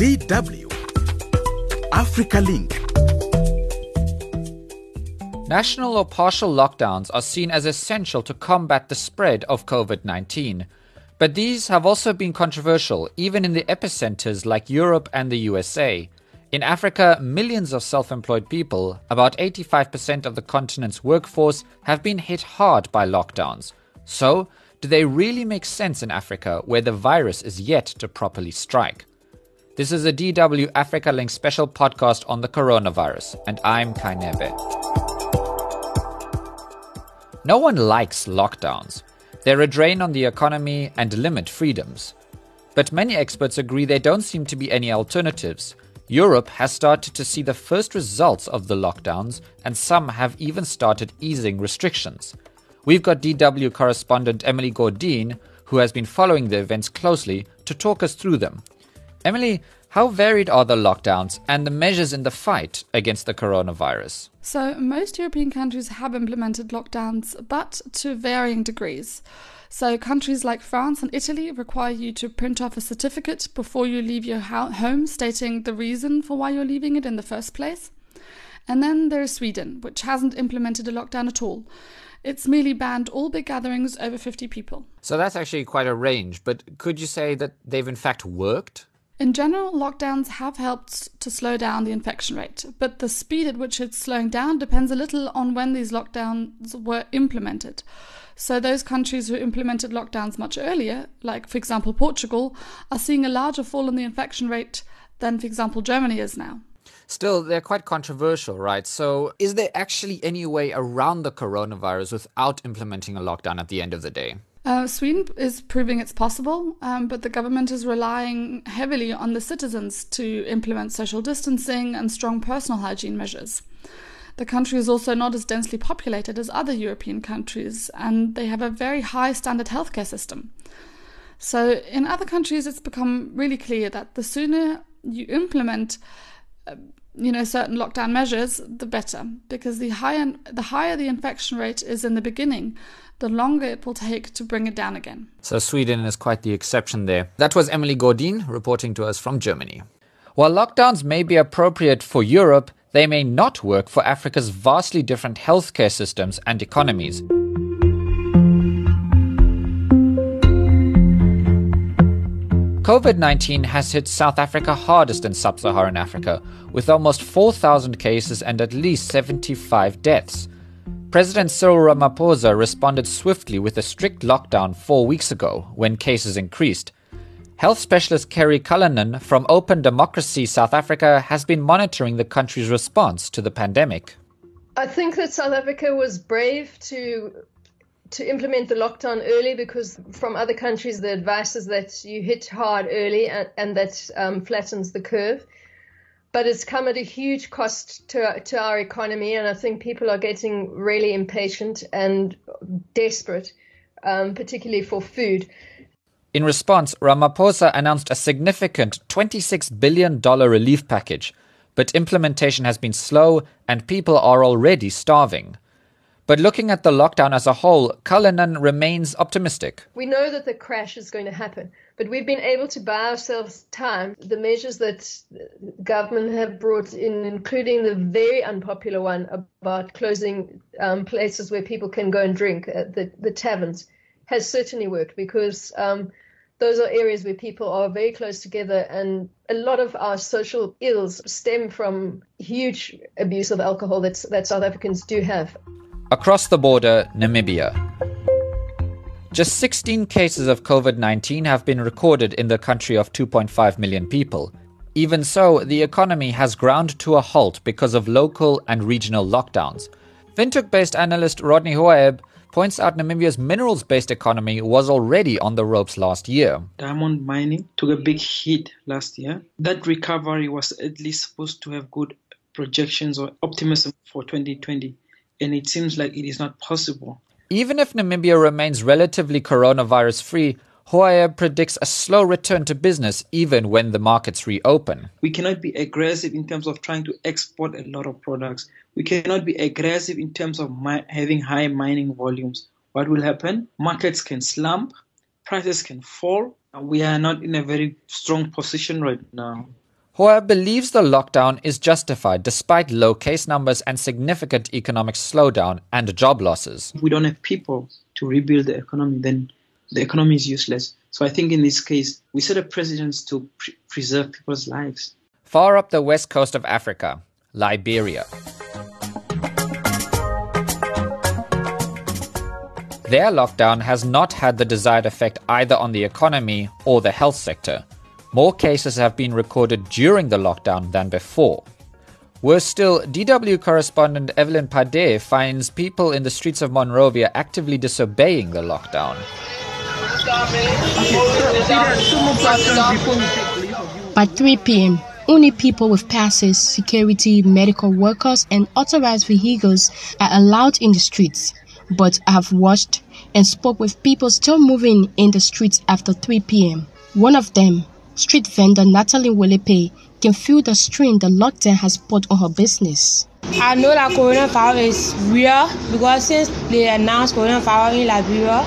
DW Africa Link. National or partial lockdowns are seen as essential to combat the spread of COVID 19. But these have also been controversial, even in the epicenters like Europe and the USA. In Africa, millions of self employed people, about 85% of the continent's workforce, have been hit hard by lockdowns. So, do they really make sense in Africa where the virus is yet to properly strike? This is a DW Africa Link special podcast on the coronavirus, and I'm Kai Nebe. No one likes lockdowns. They're a drain on the economy and limit freedoms. But many experts agree there don't seem to be any alternatives. Europe has started to see the first results of the lockdowns, and some have even started easing restrictions. We've got DW correspondent Emily Gordine, who has been following the events closely, to talk us through them. Emily, how varied are the lockdowns and the measures in the fight against the coronavirus? So, most European countries have implemented lockdowns, but to varying degrees. So, countries like France and Italy require you to print off a certificate before you leave your home stating the reason for why you're leaving it in the first place. And then there's Sweden, which hasn't implemented a lockdown at all. It's merely banned all big gatherings over 50 people. So that's actually quite a range, but could you say that they've in fact worked? In general, lockdowns have helped to slow down the infection rate, but the speed at which it's slowing down depends a little on when these lockdowns were implemented. So, those countries who implemented lockdowns much earlier, like for example Portugal, are seeing a larger fall in the infection rate than, for example, Germany is now. Still, they're quite controversial, right? So, is there actually any way around the coronavirus without implementing a lockdown at the end of the day? Uh, Sweden is proving it's possible, um, but the government is relying heavily on the citizens to implement social distancing and strong personal hygiene measures. The country is also not as densely populated as other European countries, and they have a very high standard healthcare system. So, in other countries, it's become really clear that the sooner you implement you know certain lockdown measures the better. Because the higher the higher the infection rate is in the beginning the longer it will take to bring it down again. So sweden is quite the exception there. That was emily gordine reporting to us from germany. While lockdowns may be appropriate for europe they may not work for africa's vastly different healthcare systems and economies COVID 19 has hit South Africa hardest in sub Saharan Africa, with almost 4,000 cases and at least 75 deaths. President Cyril Ramaphosa responded swiftly with a strict lockdown four weeks ago when cases increased. Health specialist Kerry Cullinan from Open Democracy South Africa has been monitoring the country's response to the pandemic. I think that South Africa was brave to to implement the lockdown early because from other countries the advice is that you hit hard early and, and that um, flattens the curve. But it's come at a huge cost to, to our economy, and I think people are getting really impatient and desperate, um, particularly for food. In response, Ramaphosa announced a significant $26 billion relief package, but implementation has been slow and people are already starving. But looking at the lockdown as a whole, Cullinan remains optimistic. We know that the crash is going to happen, but we've been able to buy ourselves time. The measures that government have brought in, including the very unpopular one about closing um, places where people can go and drink, uh, the, the taverns, has certainly worked because um, those are areas where people are very close together and a lot of our social ills stem from huge abuse of alcohol that, that South Africans do have. Across the border, Namibia. Just 16 cases of COVID 19 have been recorded in the country of 2.5 million people. Even so, the economy has ground to a halt because of local and regional lockdowns. Windhoek based analyst Rodney Hoeb points out Namibia's minerals based economy was already on the ropes last year. Diamond mining took a big hit last year. That recovery was at least supposed to have good projections or optimism for 2020 and it seems like it is not possible. Even if Namibia remains relatively coronavirus free, Hoyer predicts a slow return to business even when the markets reopen. We cannot be aggressive in terms of trying to export a lot of products. We cannot be aggressive in terms of mi- having high mining volumes. What will happen? Markets can slump, prices can fall. We are not in a very strong position right now. Hoa believes the lockdown is justified despite low case numbers and significant economic slowdown and job losses. If we don't have people to rebuild the economy, then the economy is useless. So I think in this case, we set a precedence to pre- preserve people's lives. Far up the west coast of Africa, Liberia. Their lockdown has not had the desired effect either on the economy or the health sector. More cases have been recorded during the lockdown than before. Worse still, DW correspondent Evelyn Kpadeh finds people in the streets of Monrovia actively disobeying the lockdown. By 3 p.m., only people with passes, security, medical workers, and authorized vehicles are allowed in the streets. But I have watched and spoke with people still moving in the streets after 3 p.m. One of them, street vendor Natalie Willepe, can feel the strain the lockdown has put on her business. I know that coronavirus is real because since they announced coronavirus in Liberia,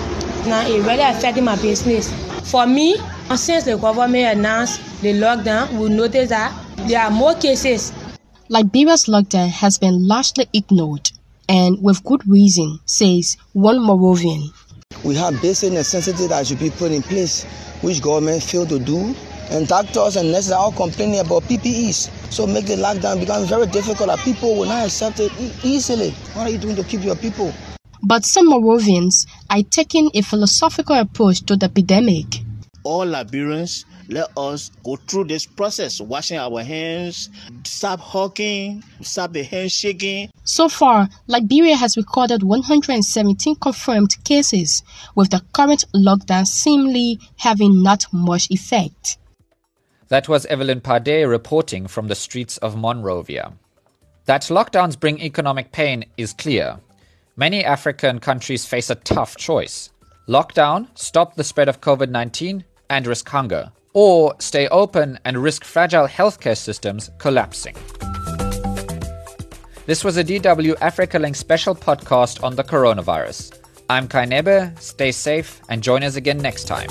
now it really affecting my business. For me, since the government announced the lockdown, we notice that there are more cases. Liberia's lockdown has been largely ignored and with good reason, says one Monrovian. We have basic necessities that should be put in place, which government failed to do. And doctors and nurses are all complaining about PPEs. So make the lockdown become very difficult that people will not accept it e- easily. What are you doing to keep your people? But some Monrovians are taking a philosophical approach to the epidemic. All Liberians let us go through this process, washing our hands, stop hugging, stop the handshaking. So far, Liberia has recorded 117 confirmed cases, with the current lockdown seemingly having not much effect. That was Evelyn Kpadeh reporting from the streets of Monrovia. That lockdowns bring economic pain is clear. Many African countries face a tough choice lockdown, stop the spread of COVID 19, and risk hunger, or stay open and risk fragile healthcare systems collapsing. This was a DW Africa Link special podcast on the coronavirus. I'm Kai Nebe, stay safe, and join us again next time.